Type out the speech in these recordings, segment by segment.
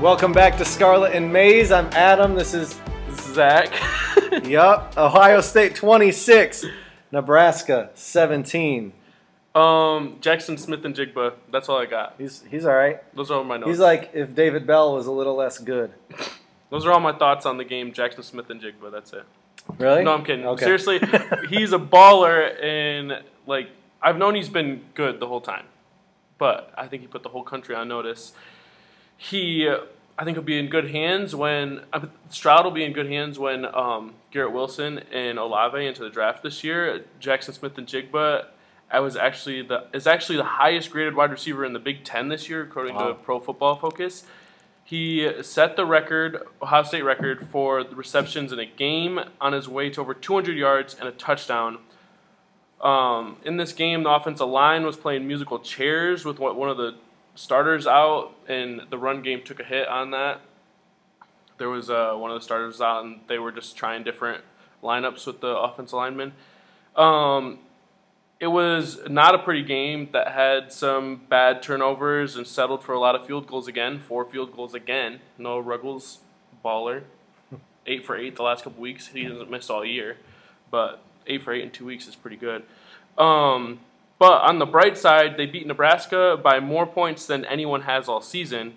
Welcome back to Scarlet and Maize. I'm Adam. This is Zach. yup. Ohio State 26, Nebraska 17. um, Jaxon Smith-Njigba. That's all I got. He's he's all right. Those are all my notes. He's like if David Bell was a little less good. Those are all my thoughts on the game. Jaxon Smith-Njigba. That's it. Really? No, I'm kidding. Okay. Seriously, he's a baller, and like I've known he's been good the whole time, but I think he put the whole country on notice. He, uh, I think, will be in good hands when Stroud will be in good hands when um, Garrett Wilson and Olave into the draft this year. Jaxon Smith-Njigba. I was actually the is actually the highest graded wide receiver in the Big Ten this year, according Wow. to Pro Football Focus. He set the record, Ohio State record, for the receptions in a game on his way to over 200 yards and a touchdown. Um, in this game, the offensive line was playing musical chairs with one of the starters out, and the run game took a hit on that. There was uh, one of the starters out, and they were just trying different lineups with the offensive linemen. Um, it was not a pretty game that had some bad turnovers and settled for a lot of field goals again. Four field goals again. Noah Ruggles, baller. Eight for eight the last couple weeks. He hasn't missed all year, but eight for eight in two weeks is pretty good. Um, but on the bright side, they beat Nebraska by more points than anyone has all season,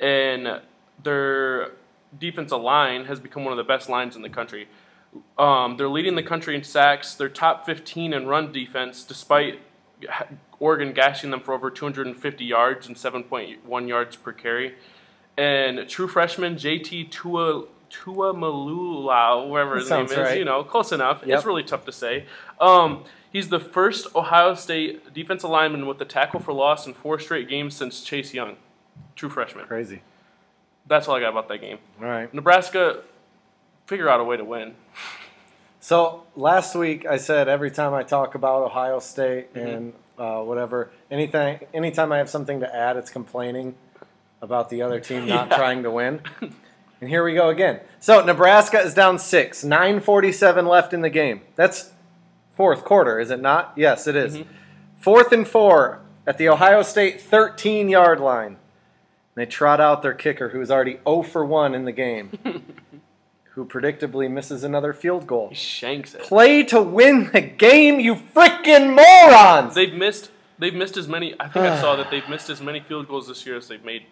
and their defensive line has become one of the best lines in the country. Um, they're leading the country in sacks. They're top 15 in run defense, despite Oregon gashing them for over 250 yards and 7.1 yards per carry. And true freshman JT Tua Tua Malula, whatever That his name is, right. you know, close enough. Yep. It's really tough to say. Um, he's the first Ohio State defensive lineman with a tackle for loss in four straight games since Chase Young. True freshman. Crazy. That's all I got about that game. All right. Nebraska, figure out a way to win. So last week I said every time I talk about Ohio State Mm-hmm. and uh, whatever, anything, anytime I have something to add, it's complaining about the other team not Yeah. trying to win. And here we go again. So Nebraska is down six, nine forty-seven left in the game. That's fourth quarter, is it not? Yes, it is. Mm-hmm. Fourth and four at the Ohio State thirteen-yard line. They trot out their kicker, who's already 0 for 1 in the game, who predictably misses another field goal. He shanks it. Play to win the game, you freaking morons! They've missed. They've missed as many. I think I saw that they've missed as many field goals this year as they've made.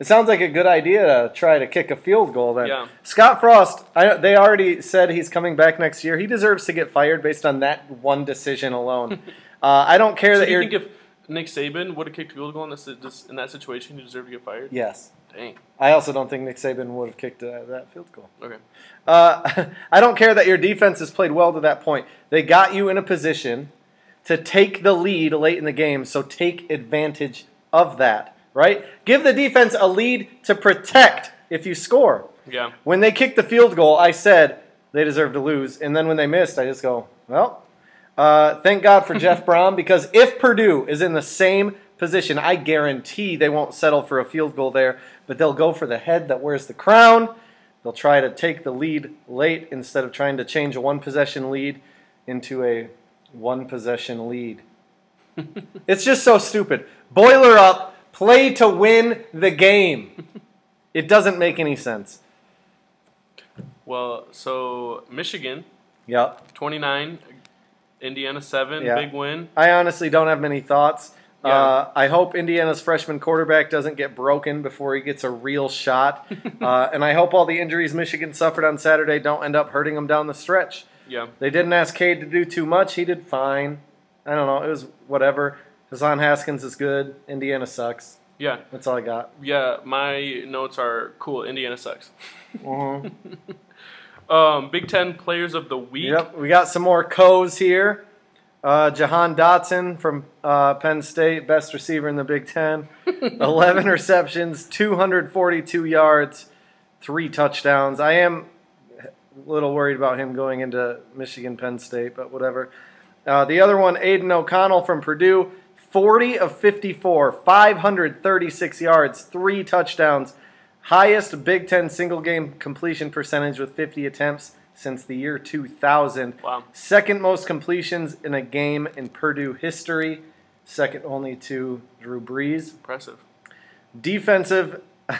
It sounds like a good idea to try to kick a field goal then. Yeah. Scott Frost, I, they already said he's coming back next year. He deserves to get fired based on that one decision alone. uh, I don't care So that you think if Nick Saban would have kicked a field goal in this, this in that situation, he deserved to get fired? yes. Dang. I also don't think Nick Saban would have kicked uh, that field goal. Okay. Uh, I don't care that your defense has played well to that point. They got you in a position to take the lead late in the game, so take advantage of that, right? Give the defense a lead to protect if you score. Yeah. When they kicked the field goal, I said they deserve to lose. And then when they missed, I just go, well, uh, thank God for Jeff Brohm because if Purdue is in the same position, I guarantee they won't settle for a field goal there, but they'll go for the head that wears the crown. They'll try to take the lead late instead of trying to change a one possession lead into a one possession lead. it's just so stupid. Boiler up, play to win the game. It doesn't make any sense. Well, so Michigan, Yep. 29, Indiana 7, Yeah. big win. I honestly don't have many thoughts. Yeah. Uh, I hope Indiana's freshman quarterback doesn't get broken before he gets a real shot. uh, and I hope all the injuries Michigan suffered on Saturday don't end up hurting them down the stretch. Yeah. They didn't ask Cade to do too much. He did fine. I don't know. It was whatever. Hassan Haskins is good. Indiana sucks. Yeah. That's all I got. Yeah, my notes are cool. Indiana sucks. Mhm. Um, Big Ten Players of the Week. Yep, we got some more co's here. Uh, Jahan Dotson from uh, Penn State, best receiver in the Big Ten. 11 receptions, 242 yards, three touchdowns. I am a little worried about him going into Michigan Penn State, but whatever. Uh, the other one, Aidan O'Connell from Purdue, 40 of 54, 536 yards, three touchdowns. Highest Big Ten single game completion percentage with 50 attempts since the year 2000. Wow. Second most completions in a game in Purdue history, second only to Drew Brees. Impressive. Defensive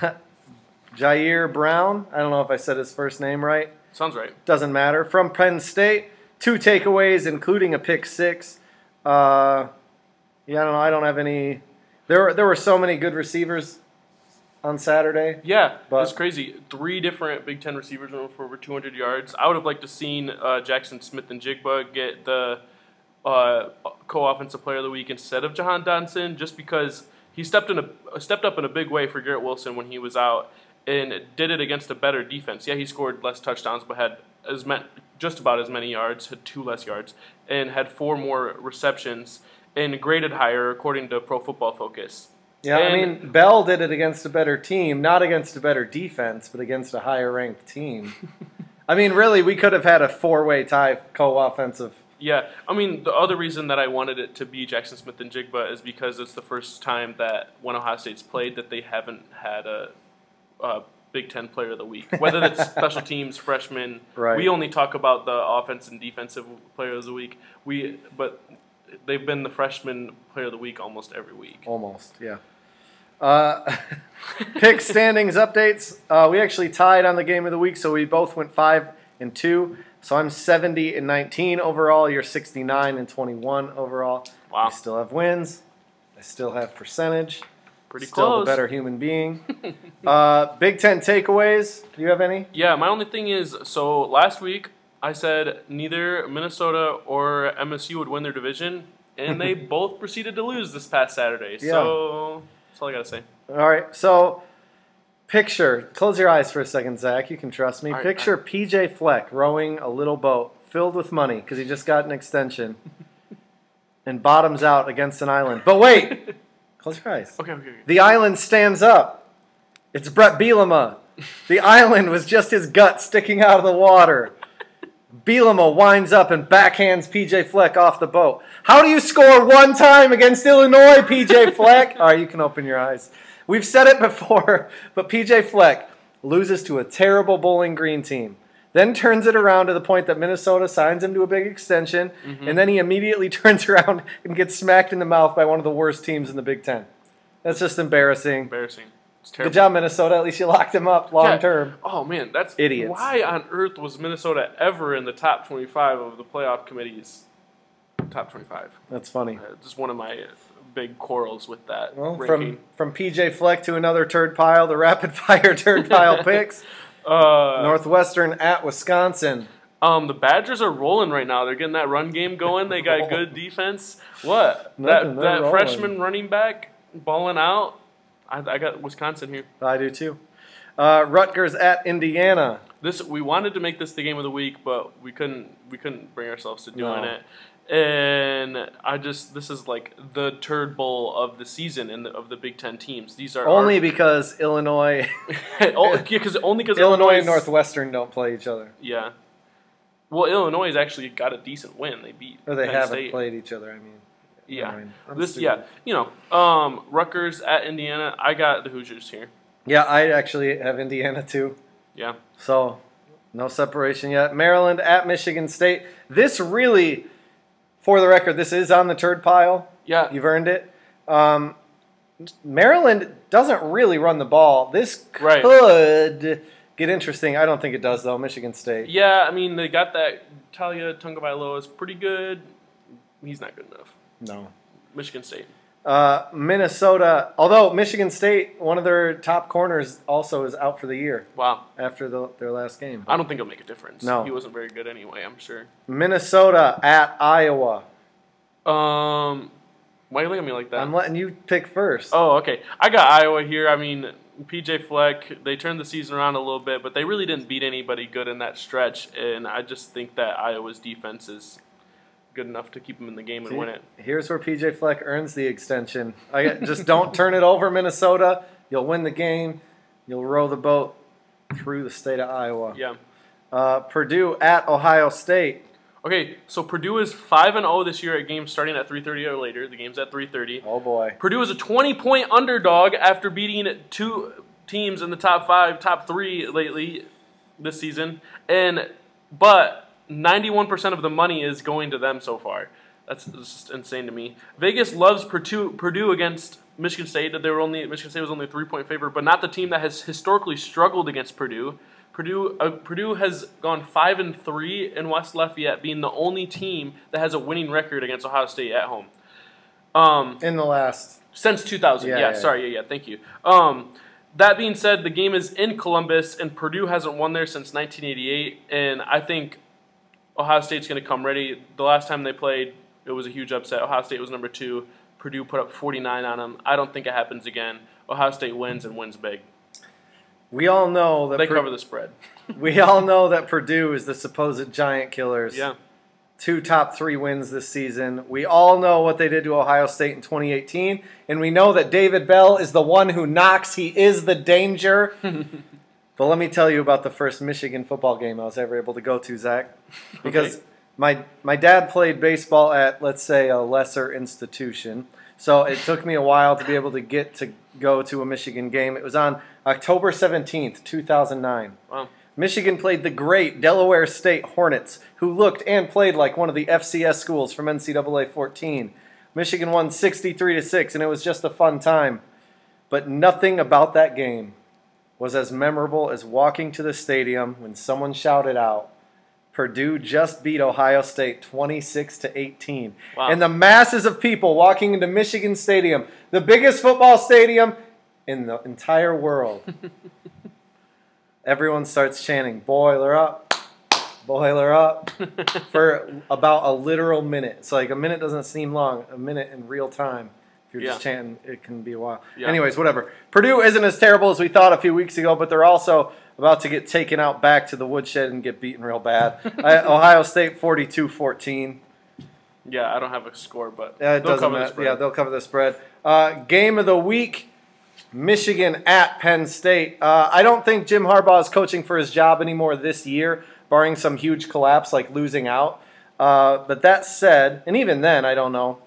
Ji'Ayir Brown. I don't know if I said his first name right. Sounds right. Doesn't matter. From Penn State, two takeaways, including a pick six. Uh, yeah, I don't know. I don't have any. There were there were so many good receivers on Saturday. Yeah, But- it's crazy. Three different Big Ten receivers went for over 200 yards. I would have liked to seen uh, Jaxon Smith-Njigba get the uh, co-offensive player of the week instead of Jahan Dotson, just because he stepped in a stepped up in a big way for Garrett Wilson when he was out and did it against a better defense. Yeah, he scored less touchdowns, but had as met, just about as many yards, had two less yards, and had four more receptions and graded higher according to Pro Football Focus. Yeah, I mean Bell did it against a better team, not against a better defense, but against a higher ranked team. I mean, really, we could have had a four way tie co-offensive. Yeah, I mean the other reason that I wanted it to be Jaxon Smith-Njigba is because it's the first time that when Ohio State's played that they haven't had a, a Big Ten Player of the Week. Whether that's special teams, freshman, Right. we only talk about the offense and defensive Player of the Week. We but they've been the freshman Player of the Week almost every week. Almost, yeah. Uh, pick standings updates. Uh, we actually tied on the game of the week, so we both went five and two. So I'm 70 and 19 overall. You're 69 and 21 overall. Wow. I still have wins. I still have percentage. Pretty still close. the better human being. uh, Big Ten takeaways. Do you have any? Yeah, my only thing is so last week I said neither Minnesota or MSU would win their division, and they both proceeded to lose this past Saturday. Yeah. So that's all I gotta say. All right. So, picture. Close your eyes for a second, Zach. You can trust me. All right, picture PJ Fleck rowing a little boat filled with money because he just got an extension, and bottoms out against an island. But wait, close your eyes. Okay, okay, okay. The island stands up. It's Bret Bielema. The island was just his gut sticking out of the water. Bielema winds up and backhands PJ Fleck off the boat. How do you score one time against Illinois, PJ Fleck? All right, you can open your eyes. We've said it before, but PJ Fleck loses to a terrible Bowling Green team. Then turns it around to the point that Minnesota signs him to a big extension, mm-hmm. and then he immediately turns around and gets smacked in the mouth by one of the worst teams in the Big Ten. That's just embarrassing. Embarrassing. Good job, Minnesota. At least you locked him up long Yeah. term. Oh man, that's Idiots. Why on earth was Minnesota ever in the top twenty-five of the playoff committee's top twenty-five? That's funny. Uh, just one of my uh, big quarrels with that Well, ranking. from from PJ Fleck to another turd pile, the rapid fire turd pile picks. uh, Northwestern at Wisconsin. Um, the Badgers are rolling right now. They're getting that run game going. They got good defense. What Nothing, that that rolling. freshman running back balling out? I, I got Wisconsin here. I do too. Uh, Rutgers at Indiana. This we wanted to make this the game of the week, but we couldn't. We couldn't bring ourselves to doing No. it. And I just this is like the turd bowl of the season in the, of the Big Ten teams. These are Only because Illinois, oh, yeah, because only because Illinois and Northwestern don't play each other, Yeah. Well, Illinois has actually got a decent win. They beat or they Penn haven't State. played each other. I mean, Yeah. I'm This, stupid. yeah, you know, um, Rutgers at Indiana. I got the Hoosiers here. yeah. I actually have Indiana too. Yeah, So, no separation yet. Maryland at Michigan State. This really, for the record, this is on the turd pile. yeah, You've earned it. Um, Maryland doesn't really run the ball. This Right. could get interesting. I don't think it does, though. Michigan State. yeah. I mean, they got that Taulia Tagovailoa is pretty good. He's not good enough. No. Michigan State. Uh, Minnesota, although Michigan State, one of their top corners, also is out for the year Wow, after the, their last game. I don't think it'll make a difference. No. he wasn't very good anyway. I'm sure. Minnesota at Iowa. Um, why you looking at me like that? I'm letting you pick first. Oh, okay. I got Iowa here. I mean, PJ Fleck, they turned the season around a little bit, but they really didn't beat anybody good in that stretch. And I just think that Iowa's defense is good enough to keep them in the game and See, win it. Here's where PJ Fleck earns the extension. I just don't turn it over, Minnesota. You'll win the game. You'll row the boat through the state of Iowa. Yeah. Uh, Purdue at Ohio State. Okay, so Purdue is 5 and 0 this year at games starting at 3:30 or later. The game's at 3:30. Oh boy. Purdue is a 20 point underdog after beating two teams in the top five, top three lately this season. And but 91% of the money is going to them so far. That's just insane to me. Vegas loves Purdue, Purdue against Michigan State. That They were only Michigan State was only a three point favorite, but not the team that has historically struggled against Purdue. Purdue uh, Purdue has gone five and three in West Lafayette, being the only team that has a winning record against Ohio State at home. Um, In the last, since 2000. Yeah, Yeah, yeah, sorry. Yeah, yeah. Thank you. Um, that being said, the game is in Columbus, and Purdue hasn't won there since 1988. And I think Ohio State's going to come ready. The last time they played, it was a huge upset. Ohio State was number two. Purdue put up 49 on them. I don't think it happens again. Ohio State wins and wins big. we all know that They Pur- cover the spread. we all know that Purdue is the supposed giant killers. Yeah. two top three wins this season. We all know what they did to Ohio State in 2018, and we know that David Bell is the one who knocks. He is the danger. but let me tell you about the first Michigan football game I was ever able to go to, Zach, because Okay. my my dad played baseball at let's say a lesser institution. So it took me a while to be able to get to go to a Michigan game. It was on October 17th, 2009. Wow. Michigan played the great Delaware State Hornets, who looked and played like one of the FCS schools from NCAA 14. Michigan won 63 to 6, and it was just a fun time. But nothing about that game was as memorable as walking to the stadium when someone shouted out, Purdue just beat Ohio State 26 to 18. Wow. And the masses of people walking into Michigan Stadium, the biggest football stadium in the entire world. Everyone starts chanting, Boiler up, boiler up, for about a literal minute. It's like a minute doesn't seem long, a minute in real time. You're just chanting, it can be a while. Yeah. Anyways, whatever. Purdue isn't as terrible as we thought a few weeks ago, but they're also about to get taken out back to the woodshed and get beaten real bad. I, Ohio State 42 14. Yeah, I don't have a score, but Yeah, it they'll cover the spread. Yeah, they'll cover the spread. Uh, game of the week: Michigan at Penn State. Uh, I don't think Jim Harbaugh is coaching for his job anymore this year, barring some huge collapse like losing out. Uh, but that said, and even then, I don't know.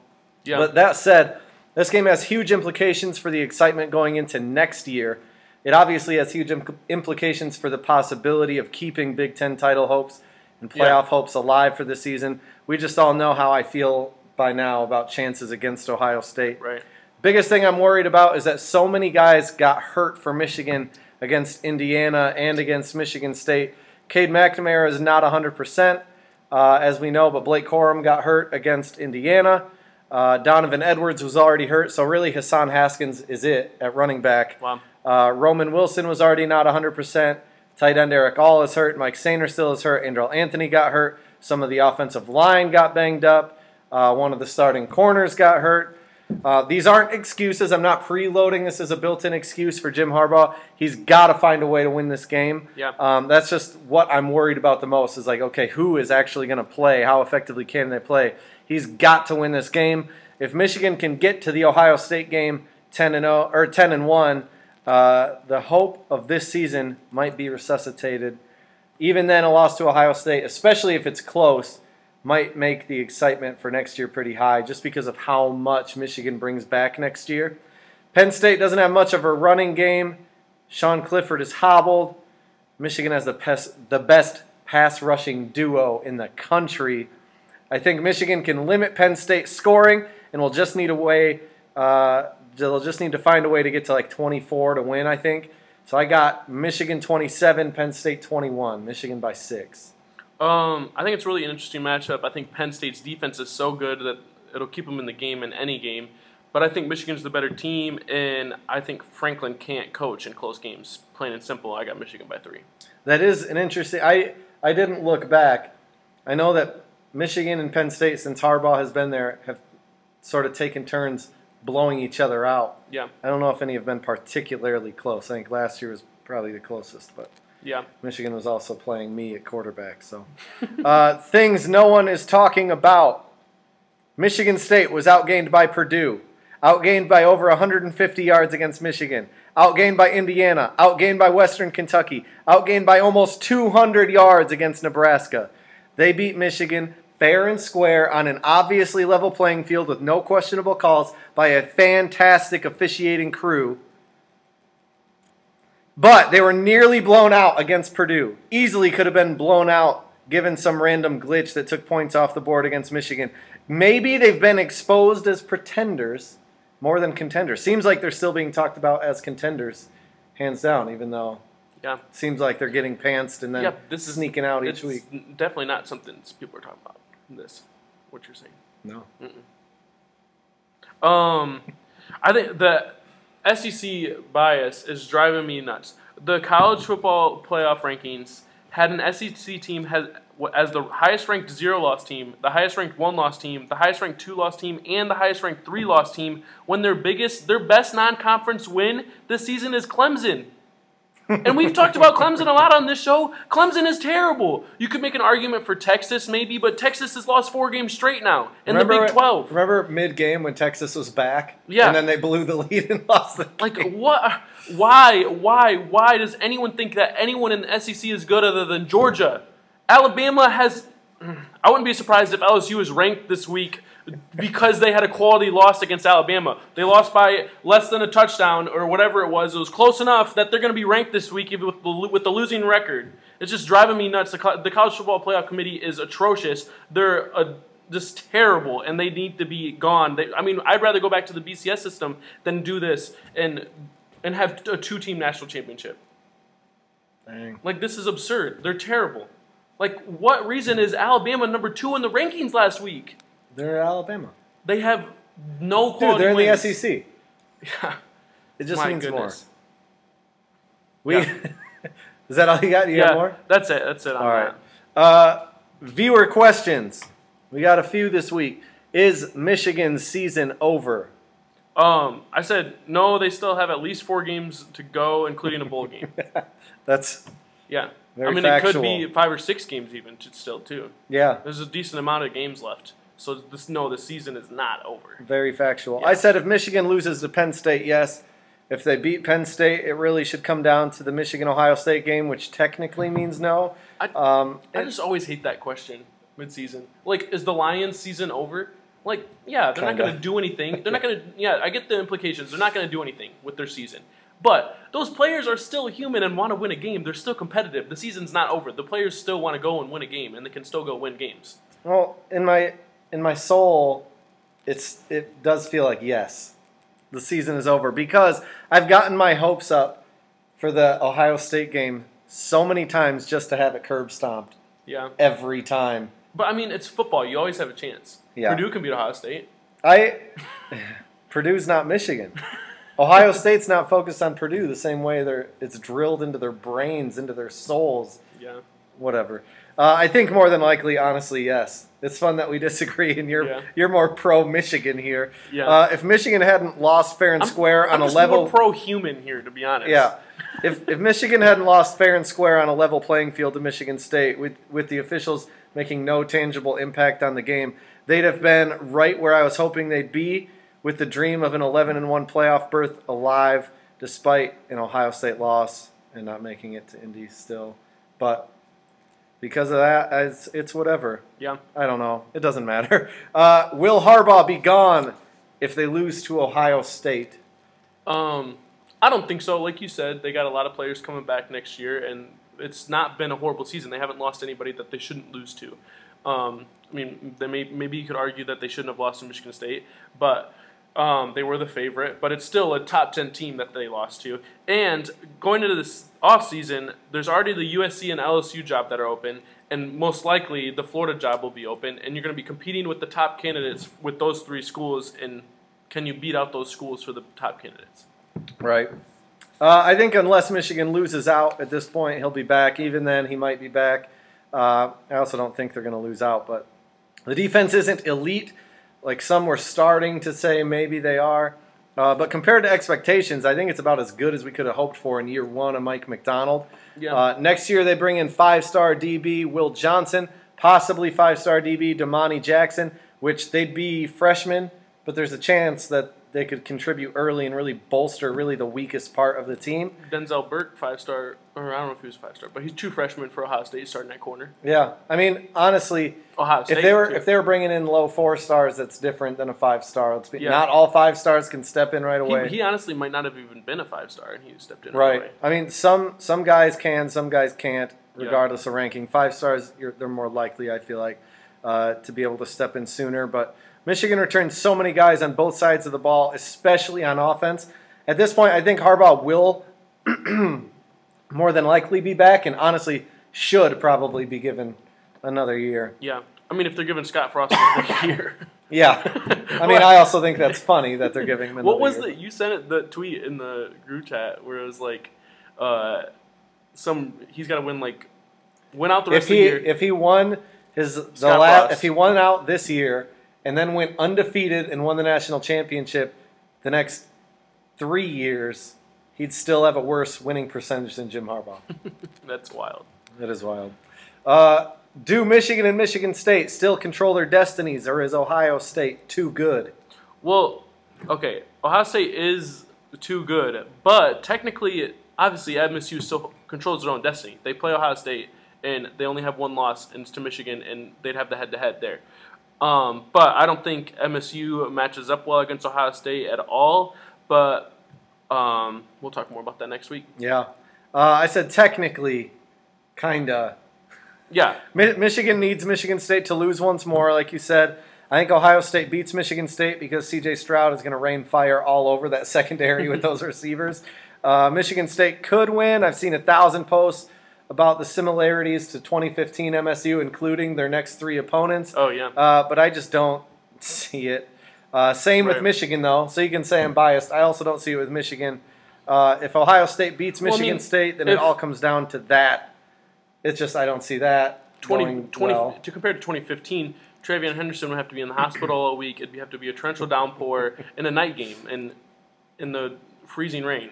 yeah. But that said, this game has huge implications for the excitement going into next year. It obviously has huge im- implications for the possibility of keeping Big Ten title hopes and playoff Yeah. hopes alive for the season. We just all know how I feel by now about chances against Ohio State. right. Biggest thing I'm worried about is that so many guys got hurt for Michigan against Indiana and against Michigan State. Cade McNamara is not 100%, uh, as we know, but Blake Corum got hurt against Indiana. Uh, Donovan Edwards was already hurt, so really Hassan Haskins is it at running back. Wow. Uh, Roman Wilson was already not 100%. Tight end Erick All is hurt. Mike Sainer still is hurt. Andrel Anthony got hurt. Some of the offensive line got banged up. Uh, one of the starting corners got hurt. Uh, these aren't excuses. I'm not preloading this as a built-in excuse for Jim Harbaugh. He's got to find a way to win this game. Yeah. Um, that's just what I'm worried about the most. Is like, okay, who is actually going to play? How effectively can they play? He's got to win this game. If Michigan can get to the Ohio State game 10 and 0 or 10 and 1, uh, the hope of this season might be resuscitated. Even then, a loss to Ohio State, especially if it's close, might make the excitement for next year pretty high just because of how much Michigan brings back next year. Penn State doesn't have much of a running game. Sean Clifford is hobbled. Michigan has the the best pass rushing duo in the country. I think Michigan can limit Penn State scoring, and we'll just need a way. Uh, they'll just need to find a way to get to like 24 to win. I think. So I got Michigan 27, Penn State 21. Michigan by six. Um, I think it's really an interesting matchup. I think Penn State's defense is so good that it'll keep them in the game in any game. But I think Michigan's the better team, and I think Franklin can't coach in close games. Plain and simple, I got Michigan by three. That is an interesting. I I didn't look back. I know that Michigan and Penn State, since Harbaugh has been there, have sort of taken turns blowing each other out. Yeah, I don't know if any have been particularly close. I think last year was probably the closest, but yeah. Michigan was also playing me at quarterback. So uh, things no one is talking about. Michigan State was outgained by Purdue, outgained by over 150 yards against Michigan, outgained by Indiana, outgained by Western Kentucky, outgained by almost 200 yards against Nebraska. They beat Michigan fair and square on an obviously level playing field with no questionable calls by a fantastic officiating crew. But they were nearly blown out against Purdue. Easily could have been blown out given some random glitch that took points off the board against Michigan. Maybe they've been exposed as pretenders more than contenders. Seems like they're still being talked about as contenders, hands down, even though Yeah. seems like they're getting pantsed and then Yeah, this is sneaking out each week. Definitely not something people are talking about. This, what you're saying. No. Um, I think the SEC bias is driving me nuts. The college football playoff rankings had an SEC team has as the highest ranked zero loss team, the highest ranked one loss team, the highest ranked two loss team, and the highest ranked three loss team. When their biggest, their best non conference win this season is Clemson. And we've talked about Clemson a lot on this show. Clemson is terrible. You could make an argument for Texas, maybe, but Texas has lost four games straight now in the Big when- 12. Remember mid game when Texas was back? Yeah. And then they blew the lead and lost the Like game. what? Why? Why? Why does anyone think that anyone in the SEC is good other than Georgia? Alabama has. I wouldn't be surprised if LSU is ranked this week because they had a quality loss against Alabama. They lost by less than a touchdown or whatever it was. It was close enough that they're going to be ranked this week even with the, with the losing record. It's just driving me nuts. The, the college football playoff committee is atrocious. They're uh just terrible, and they need to be gone. They, I mean, I'd rather go back to the BCS system than do this and and have a two-team national championship. Dang. Like this is absurd. They're terrible. Like what reason is Alabama number two in the rankings last week? They're Alabama. They have no Dude, they're in wins. the SEC. Yeah. It just My means goodness. more. We Is that all you got? You Yeah, got more? that's it. That's it All right. Uh, viewer questions. We got a few this week. Is Michigan's season over? Um, I said no. They still have at least four games to go, including a bowl game. That's Yeah, I mean it could be five or six games even t- still too. yeah, There's a decent amount of games left, so this no, the season is not over. very factual. Yeah. I said if Michigan loses to Penn State, yes. If they beat Penn State, it really should come down to the Michigan Ohio State game, which technically means no. I- Um, I just always hate that question mid-season. Like, is the Lions season over? Like, yeah, they're not Kinda. going to do anything. They're not going to. Yeah, I get the implications. They're not going to do anything with their season. But those players are still human and want to win a game. They're still competitive. The season's not over. The players still want to go and win a game, and they can still go win games. Well, in my in my soul, it's it does feel like yes, the season is over because I've gotten my hopes up for the Ohio State game so many times just to have it curb stomped Yeah, every time. but I mean, it's football. You always have a chance. Yeah. Purdue can beat Ohio State. I Purdue's not Michigan. Ohio State's not focused on Purdue the same way they're it's drilled into their brains, into their souls. Yeah. Whatever. Uh, I think more than likely, honestly, yes. It's fun that we disagree, and you're Yeah. you're more pro Michigan here. Yeah. Uh, if Michigan hadn't lost fair and I'm, square I'm on a level, pro-human here, to be honest. yeah. If if Michigan hadn't lost fair and square on a level playing field to Michigan State, with with the officials making no tangible impact on the game, they'd have been right where I was hoping they'd be, with the dream of an 11 and one playoff berth alive, despite an Ohio State loss and not making it to Indy still. But because of that, it's, it's whatever. Yeah. I don't know. It doesn't matter. Uh, will Harbaugh be gone if they lose to Ohio State? Um, I don't think so. Like you said, they got a lot of players coming back next year, and it's not been a horrible season. They haven't lost anybody that they shouldn't lose to. Um, I mean, they may, maybe you could argue that they shouldn't have lost to Michigan State, but um, they were the favorite. But it's still a top 10 team that they lost to. And going into this offseason, there's already the USC and LSU job that are open, and most likely the Florida job will be open, and you're going to be competing with the top candidates with those three schools, and can you beat out those schools for the top candidates? Right. Uh, I think unless Michigan loses out at this point, he'll be back. Even then, he might be back. Uh, I also don't think they're going to lose out, but the defense isn't elite. Like some were starting to say maybe they are. Uh, but compared to expectations, I think it's about as good as we could have hoped for in year one of Mike Macdonald. Yeah. Uh, next year, they bring in five star DB Will Johnson, possibly five star DB Domani Jackson, which they'd be freshmen, but there's a chance that they could contribute early and really bolster really the weakest part of the team. Denzel Burke, five star, or I don't know if he was five star, but he's two freshmen for Ohio State starting that corner. Yeah, I mean, honestly, Ohio State. if they were too. if they were bringing in low four stars, that's different than a five star. Let's be, Yeah. not all five stars can step in right away. he, he honestly might not have even been a five star, and he stepped in right. right. away. I mean, some some guys can, some guys can't. Yeah. regardless of ranking. Five stars, you're, they're more likely, I feel like, uh, to be able to step in sooner. But Michigan returns so many guys on both sides of the ball, especially on offense. At this point, I think Harbaugh will more than likely be back, and honestly, should probably be given another year. Yeah. I mean, if they're giving Scott Frost another year. Yeah, I mean, I also think that's funny that they're giving him. What was year. the you sent it the tweet in the group chat where it was like, uh, some he's got to win like win out the rest if he of the year. if he won his the Scott la- Frost. if he won out this year and then went undefeated and won the national championship the next three years, he'd still have a worse winning percentage than Jim Harbaugh. That's wild. that is wild. Uh, do Michigan and Michigan State still control their destinies, or is Ohio State too good? Well, okay, Ohio State is too good, but technically, obviously, MSU still controls their own destiny. They play Ohio State, and they only have one loss, and it's to Michigan, and they'd have the head-to-head there. Um, but I don't think MSU matches up well against Ohio State at all. But um, we'll talk more about that next week. Yeah, uh, I said technically, kinda. Yeah, Mi- Michigan needs Michigan State to lose once more, like you said. I think Ohio State beats Michigan State because C.J. Stroud is going to rain fire all over that secondary with those receivers. Uh, Michigan State could win. I've seen a thousand posts about the similarities to 2015 MSU, including their next three opponents. Oh yeah. Uh, but I just don't see it. Uh, same with Michigan, though. So you can say I'm biased. I also don't see it with Michigan. Uh, if Ohio State beats Well, I Michigan mean, State, then it all comes down to that. It's just I don't see that 20, going 20 well. to compare to 2015, TreVeyon Henderson would have to be in the hospital all week. It'd have to be a torrential downpour in a night game and in the freezing rain.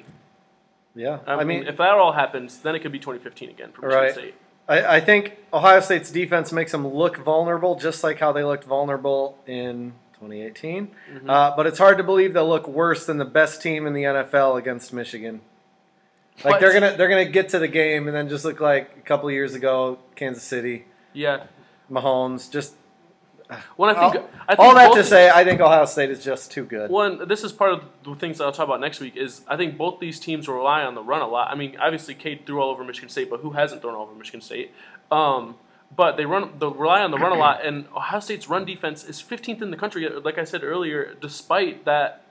Yeah, Um, I mean, if that all happens, then it could be 2015 again for Michigan Right. State. I, I think Ohio State's defense makes them look vulnerable, just like how they looked vulnerable in 2018. Mm-hmm. Uh, but it's hard to believe they'll look worse than the best team in the NFL against Michigan. Like But- they're gonna they're gonna get to the game and then just look like a couple years ago, Kansas City, Yeah. Mahomes. Just When I think, all, I think all that both- to say, I think Ohio State is just too good. One, this is part of the things that I'll talk about next week. Is I think both these teams rely on the run a lot. I mean, obviously, Cade threw all over Michigan State, but who hasn't thrown all over Michigan State? Um, but they run, they rely on the run a lot, and Ohio State's run defense is 15th in the country. Like I said earlier, despite that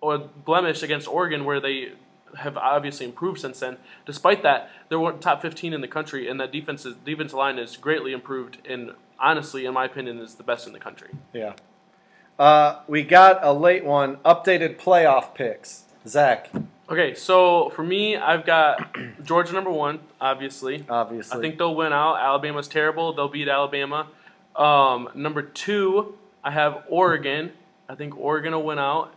or blemish against Oregon, where they have obviously improved since then. Despite that, they're top 15 in the country, and that defense is, defense line is greatly improved. And honestly, in my opinion, is the best in the country. Yeah. Uh, we got a late one. Updated playoff picks. Zach, Okay, so for me, I've got Georgia number one, obviously. obviously. I think they'll win out. Alabama's terrible. They'll beat Alabama. Um, number two, I have Oregon. I think Oregon will win out.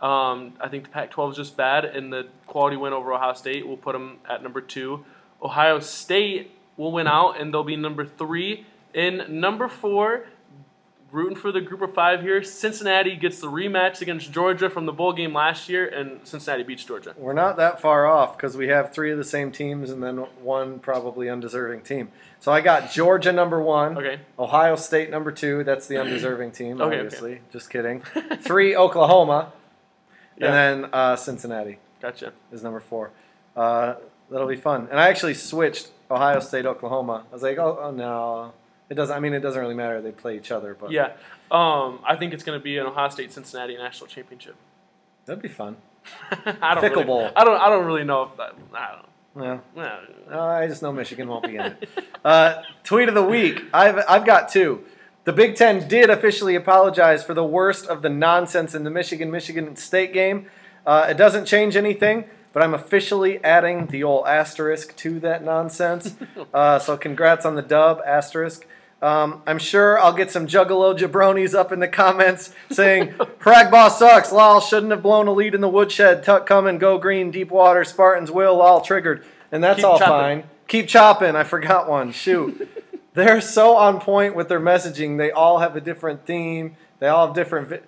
Um, I think the Pac-12 is just bad, and the quality win over Ohio State will put them at number two. Ohio State will win out, and they'll be number three. In number four, rooting for the group of five here. Cincinnati gets the rematch against Georgia from the bowl game last year, and Cincinnati beats Georgia. We're not that far off because we have three of the same teams and then one probably undeserving team. So I got Georgia number one, Okay. Ohio State number two. That's the undeserving team, Okay, okay. obviously. Just kidding. Three, Oklahoma, Yeah. and then uh, Cincinnati Gotcha. is number four. Uh, that'll be fun. And I actually switched Ohio State, Oklahoma. I was like, oh, oh no, it doesn't. I mean, it doesn't really matter. They play each other, but Yeah. Um, I think it's going to be an Ohio State Cincinnati national championship. that'd be fun. I don't Fickle really, bowl. I don't. I don't really know if that. I don't. Yeah. know. Uh, I just know Michigan won't be in it. Uh, tweet of the week. I've I've got two. The Big Ten did officially apologize for the worst of the nonsense in the Michigan Michigan State game. Uh, it doesn't change anything, but I'm officially adding the old asterisk to that nonsense. Uh, so congrats on the dub asterisk. Um, I'm sure I'll get some Juggalo jabronis up in the comments saying, Cragbaugh sucks, Lyle shouldn't have blown a lead in the woodshed, Tuck coming, go green, deep water, Spartans will, all triggered. And that's Keep all chopping. fine. Keep chopping. I forgot one. Shoot. They're so on point with their messaging. They all have a different theme. They all have different. Vi-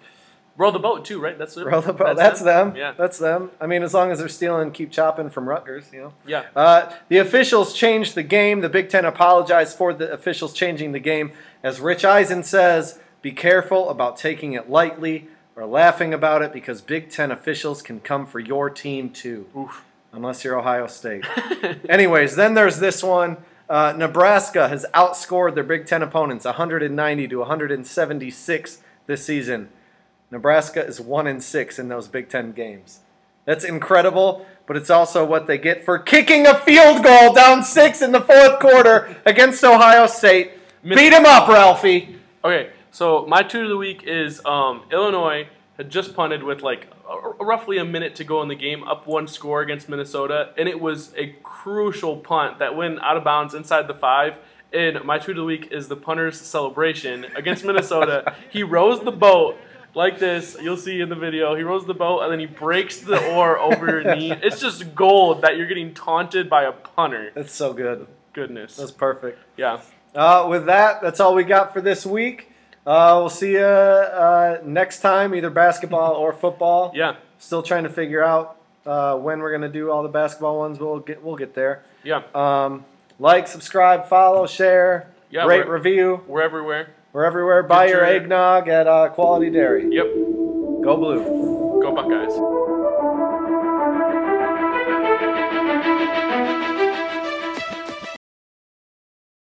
Row the boat too, right? That's it. Roll the boat. That's, them. Yeah. That's them. I mean, as long as they're stealing, keep chopping from Rutgers, you know. Yeah. Uh, the officials changed the game. The Big Ten apologized for the officials changing the game. As Rich Eisen says, be careful about taking it lightly or laughing about it because Big Ten officials can come for your team too. Oof. Unless you're Ohio State. Anyways, then there's this one. Uh, Nebraska has outscored their Big Ten opponents 190 to 176 this season. Nebraska is one in six in those Big Ten games. That's incredible, but it's also what they get for kicking a field goal down six in the fourth quarter against Ohio State. Beat him up, Ralphie. Okay, so my two of the week is um, Illinois had just punted with like a, roughly a minute to go in the game, up one score against Minnesota, and it was a crucial punt that went out of bounds inside the five. And my two of the week is the punter's celebration against Minnesota. he rows the boat like this. You'll see in the video. He rows the boat and then he breaks the oar over your knee. It's just gold that you're getting taunted by a punter. That's so good. Goodness. That's perfect. Yeah. Uh, with that, that's all we got for this week. Uh, we'll see you uh, next time, either basketball or football. Yeah. Still trying to figure out uh, when we're gonna do all the basketball ones. We'll get we'll get there. Yeah. Um, like, subscribe, follow, share, Yeah, rate, review. We're everywhere. We're everywhere. Buy your your- eggnog at uh, Quality Dairy. Yep. Go blue. Go Buckeyes.